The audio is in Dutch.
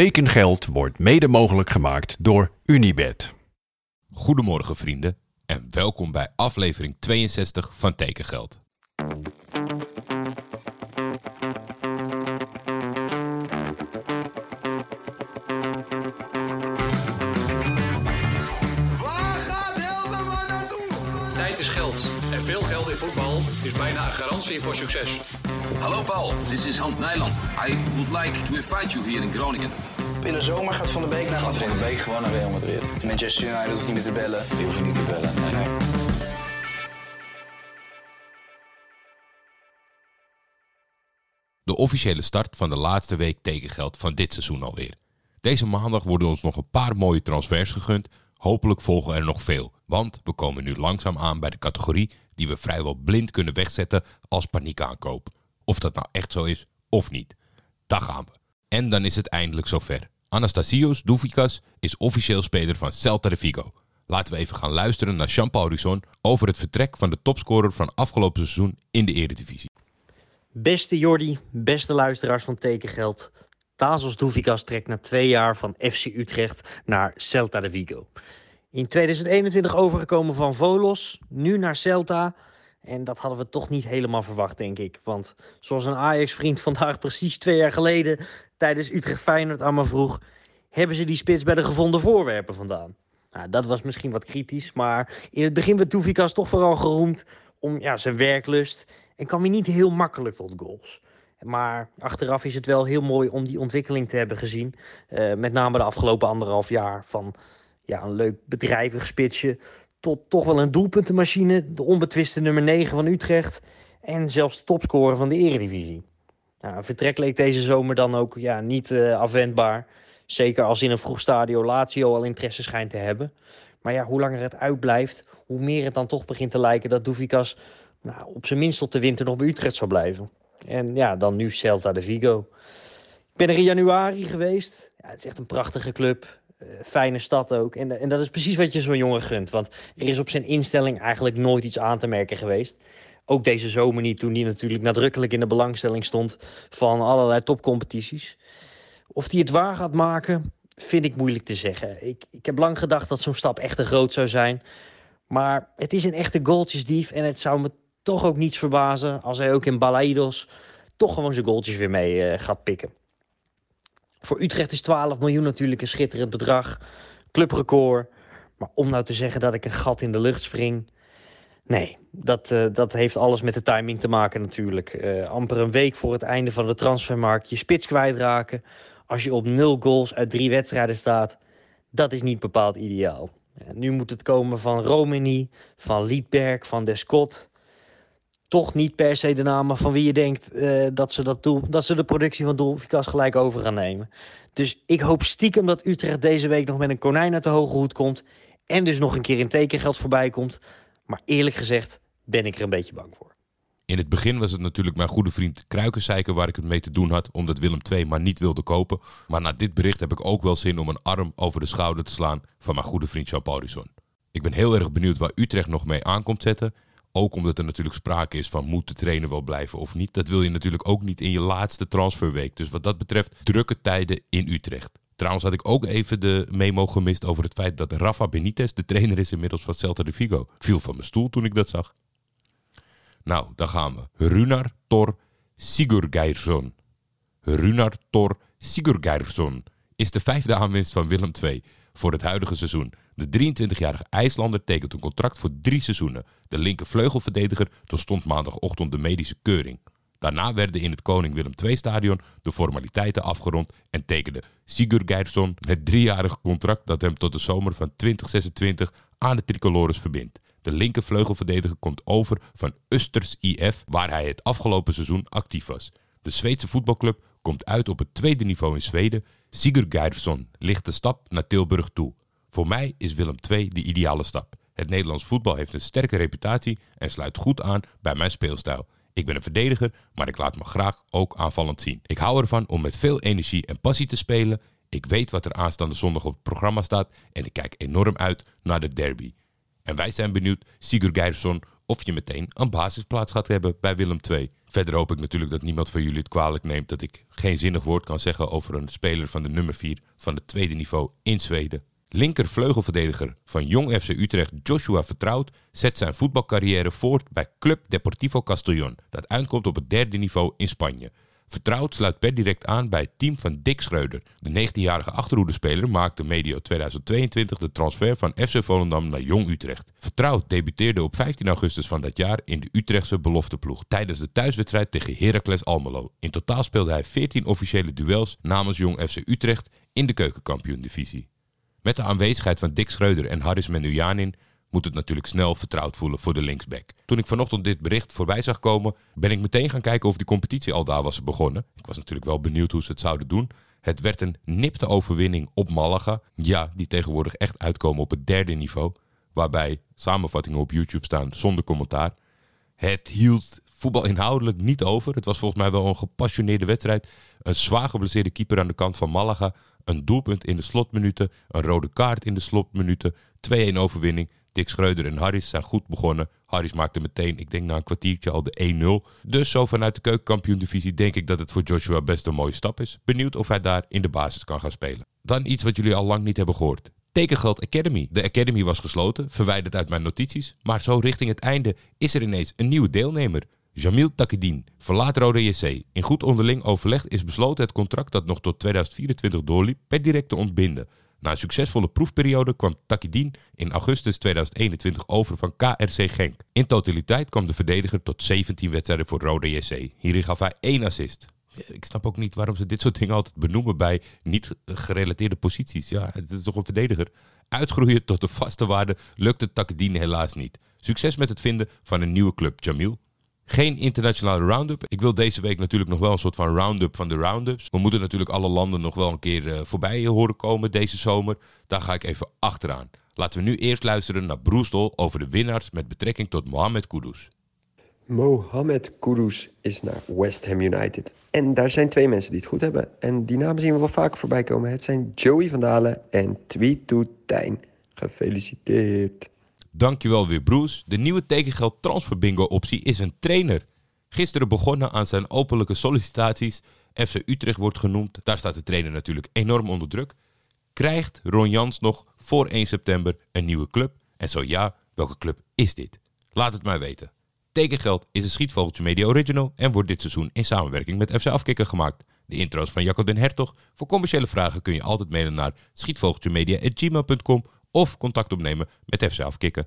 Tekengeld wordt mede mogelijk gemaakt door Unibed. Goedemorgen vrienden en welkom bij aflevering 62 van Tekengeld. Waar gaat Helderman naartoe? Tijd is geld. En veel geld in voetbal is bijna een garantie voor succes. Hallo Paul, this is Hans Nijland. I would like to invite you here in Groningen. In de zomer gaat Van de Beek naar Gaat Van Madrid. de Beek gewoon naar Real Madrid. Manchester United hoeft niet meer te bellen. Die hoeven niet te bellen. Nee, nee. De officiële start van de laatste week tekengeld van dit seizoen alweer. Deze maandag worden ons nog een paar mooie transfers gegund. Hopelijk volgen er nog veel, want we komen nu langzaam aan bij de categorie die we vrijwel blind kunnen wegzetten als paniekaankoop. Of dat nou echt zo is of niet. Daar gaan we. En dan is het eindelijk zover. Anastasios Doufikas is officieel speler van Celta de Vigo. Laten we even gaan luisteren naar Jean-Paul Risson over het vertrek van de topscorer van afgelopen seizoen in de Eredivisie. Beste Jordi, beste luisteraars van Tekengeld. Tazos Douvikas trekt na twee jaar van FC Utrecht naar Celta de Vigo. In 2021 overgekomen van Volos, nu naar Celta. En dat hadden we toch niet helemaal verwacht, denk ik. Want zoals een Ajax-vriend vandaag precies twee jaar geleden tijdens Utrecht-Feyenoord aan me vroeg... hebben ze die spits bij de gevonden voorwerpen vandaan? Nou, dat was misschien wat kritisch, maar in het begin werd Douvikas toch vooral geroemd om ja, zijn werklust en kwam hij niet heel makkelijk tot goals. Maar achteraf is het wel heel mooi om die ontwikkeling te hebben gezien. Eh, met name de afgelopen anderhalf jaar van ja, een leuk bedrijvig spitsje tot toch wel een doelpuntenmachine. De onbetwiste nummer 9 van Utrecht en zelfs topscorer van de eredivisie. Nou, vertrek leek deze zomer dan ook ja, niet eh, afwendbaar. Zeker als in een vroeg stadio Lazio al interesse schijnt te hebben. Maar ja, hoe langer het uitblijft, hoe meer het dan toch begint te lijken dat Douvikas nou, op zijn minst tot de winter nog bij Utrecht zou blijven. En ja, dan nu Celta de Vigo. Ik ben er in januari geweest. Ja, het is echt een prachtige club. Eh, fijne stad ook. En, en dat is precies wat je zo'n jongen gunt. Want er is op zijn instelling eigenlijk nooit iets aan te merken geweest. Ook deze zomer niet, toen hij natuurlijk nadrukkelijk in de belangstelling stond van allerlei topcompetities. Of hij het waar gaat maken, vind ik moeilijk te zeggen. Ik, ik heb lang gedacht dat zo'n stap echt te groot zou zijn. Maar het is een echte goaltjesdief en het zou me toch ook niets verbazen als hij ook in Balaidos toch gewoon zijn goaltjes weer mee eh, gaat pikken. Voor Utrecht is 12 miljoen natuurlijk een schitterend bedrag. Clubrecord. Maar om nou te zeggen dat ik een gat in de lucht spring. Nee, dat, eh, dat heeft alles met de timing te maken natuurlijk. Eh, amper een week voor het einde van de transfermarkt je spits kwijtraken. Als je op nul goals uit drie wedstrijden staat. Dat is niet bepaald ideaal. Ja, nu moet het komen van Romani, van Liedberg, van Descott toch niet per se de namen van wie je denkt eh, dat, ze dat, doel, dat ze de productie van Dolfikas gelijk over gaan nemen. Dus ik hoop stiekem dat Utrecht deze week nog met een konijn uit de hoge hoed komt. En dus nog een keer in tekengeld voorbij komt. Maar eerlijk gezegd ben ik er een beetje bang voor. In het begin was het natuurlijk mijn goede vriend Kruikenseiker waar ik het mee te doen had, omdat Willem II maar niet wilde kopen. Maar na dit bericht heb ik ook wel zin om een arm over de schouder te slaan van mijn goede vriend Jean-Paul. Ik ben heel erg benieuwd waar Utrecht nog mee aankomt zetten. Ook omdat er natuurlijk sprake is van moet de trainer wel blijven of niet. Dat wil je natuurlijk ook niet in je laatste transferweek. Dus wat dat betreft drukke tijden in Utrecht. Trouwens had ik ook even de memo gemist over het feit dat Rafa Benitez de trainer is inmiddels van Celta de Vigo. Viel van mijn stoel toen ik dat zag. Nou, daar gaan we. Runar Tor Sigurgeirsson. Runar Tor Sigurgeirsson is de vijfde aanwinst van Willem II voor het huidige seizoen. De 23-jarige IJslander tekent een contract voor drie seizoenen. De linker vleugelverdediger doorstond maandagochtend de medische keuring. Daarna werden in het Koning Willem II-stadion de formaliteiten afgerond en tekende Sigurgeirsson het driejarige contract dat hem tot de zomer van 2026 aan de tricolores verbindt. De linker vleugelverdediger komt over van Usters IF, waar hij het afgelopen seizoen actief was. De Zweedse voetbalclub komt uit op het tweede niveau in Zweden. Sigurgeirsson ligt de stap naar Tilburg toe. Voor mij is Willem II de ideale stap. Het Nederlands voetbal heeft een sterke reputatie en sluit goed aan bij mijn speelstijl. Ik ben een verdediger, maar ik laat me graag ook aanvallend zien. Ik hou ervan om met veel energie en passie te spelen. Ik weet wat er aanstaande zondag op het programma staat en ik kijk enorm uit naar de derby. En wij zijn benieuwd, Sigurd Geirsson, of je meteen een basisplaats gaat hebben bij Willem II. Verder hoop ik natuurlijk dat niemand van jullie het kwalijk neemt dat ik geen zinnig woord kan zeggen over een speler van de nummer 4 van het tweede niveau in Zweden. Linker vleugelverdediger van Jong FC Utrecht Joshua Vertrouwd zet zijn voetbalcarrière voort bij Club Deportivo Castellón, dat uitkomt op het derde niveau in Spanje. Vertrouwd sluit per direct aan bij het team van Dick Schreuder. De 19-jarige achterhoedespeler maakte medio 2022 de transfer van FC Volendam naar Jong Utrecht. Vertrouwd debuteerde op 15 augustus van dat jaar in de Utrechtse belofteploeg tijdens de thuiswedstrijd tegen Heracles Almelo. In totaal speelde hij 14 officiële duels namens Jong FC Utrecht in de keukenkampioen-divisie. Met de aanwezigheid van Dick Schreuder en Haris Menujanin moet het natuurlijk snel vertrouwd voelen voor de linksback. Toen ik vanochtend dit bericht voorbij zag komen, ben ik meteen gaan kijken of die competitie al daar was begonnen. Ik was natuurlijk wel benieuwd hoe ze het zouden doen. Het werd een nipte overwinning op Malaga. Ja, die tegenwoordig echt uitkomen op het derde niveau. Waarbij samenvattingen op YouTube staan zonder commentaar. Het hield voetbal inhoudelijk niet over. Het was volgens mij wel een gepassioneerde wedstrijd. Een zwaar geblesseerde keeper aan de kant van Malaga. Een doelpunt in de slotminuten. Een rode kaart in de slotminuten. 2-1 overwinning. Dick Schreuder en Harris zijn goed begonnen. Harris maakte meteen, ik denk na een kwartiertje al de 1-0. Dus zo vanuit de keukenkampioen-divisie denk ik dat het voor Joshua best een mooie stap is. Benieuwd of hij daar in de basis kan gaan spelen. Dan iets wat jullie al lang niet hebben gehoord. Tekengeld Academy. De Academy was gesloten, verwijderd uit mijn notities. Maar zo richting het einde is er ineens een nieuwe deelnemer. Jamil Takedien verlaat Rode JC. In goed onderling overleg is besloten het contract dat nog tot 2024 doorliep per direct te ontbinden. Na een succesvolle proefperiode kwam Takidin in augustus 2021 over van KRC Genk. In totaliteit kwam de verdediger tot 17 wedstrijden voor Rode JC. Hierin gaf hij één assist. Ik snap ook niet waarom ze dit soort dingen altijd benoemen bij niet gerelateerde posities. Ja, het is toch een verdediger. Uitgroeien tot de vaste waarde lukte Takidin helaas niet. Succes met het vinden van een nieuwe club, Jamil. Geen internationale roundup. Ik wil deze week natuurlijk nog wel een soort van roundup van de roundups. We moeten natuurlijk alle landen nog wel een keer uh, voorbij horen komen deze zomer. Daar ga ik even achteraan. Laten we nu eerst luisteren naar Broestol over de winnaars met betrekking tot Mohamed Kudus. Mohamed Kudus is naar West Ham United. En daar zijn twee mensen die het goed hebben. En die namen zien we wel vaker voorbij komen. Het zijn Joey van Dalen en Tweetu Tijn. Gefeliciteerd. Dankjewel weer Bruce. De nieuwe tekengeld transfer bingo optie is een trainer. Gisteren begonnen aan zijn openlijke sollicitaties. FC Utrecht wordt genoemd. Daar staat de trainer natuurlijk enorm onder druk. Krijgt Ron Jans nog voor 1 september een nieuwe club? En zo ja, welke club is dit? Laat het mij weten. Tekengeld is een Schietvogeltje Media Original en wordt dit seizoen in samenwerking met FC Afkikker gemaakt. De intro's van Jacco den Hertog. Voor commerciële vragen kun je altijd mailen naar schietvogeltjemedia.gmail.com of contact opnemen met FC Afkikken.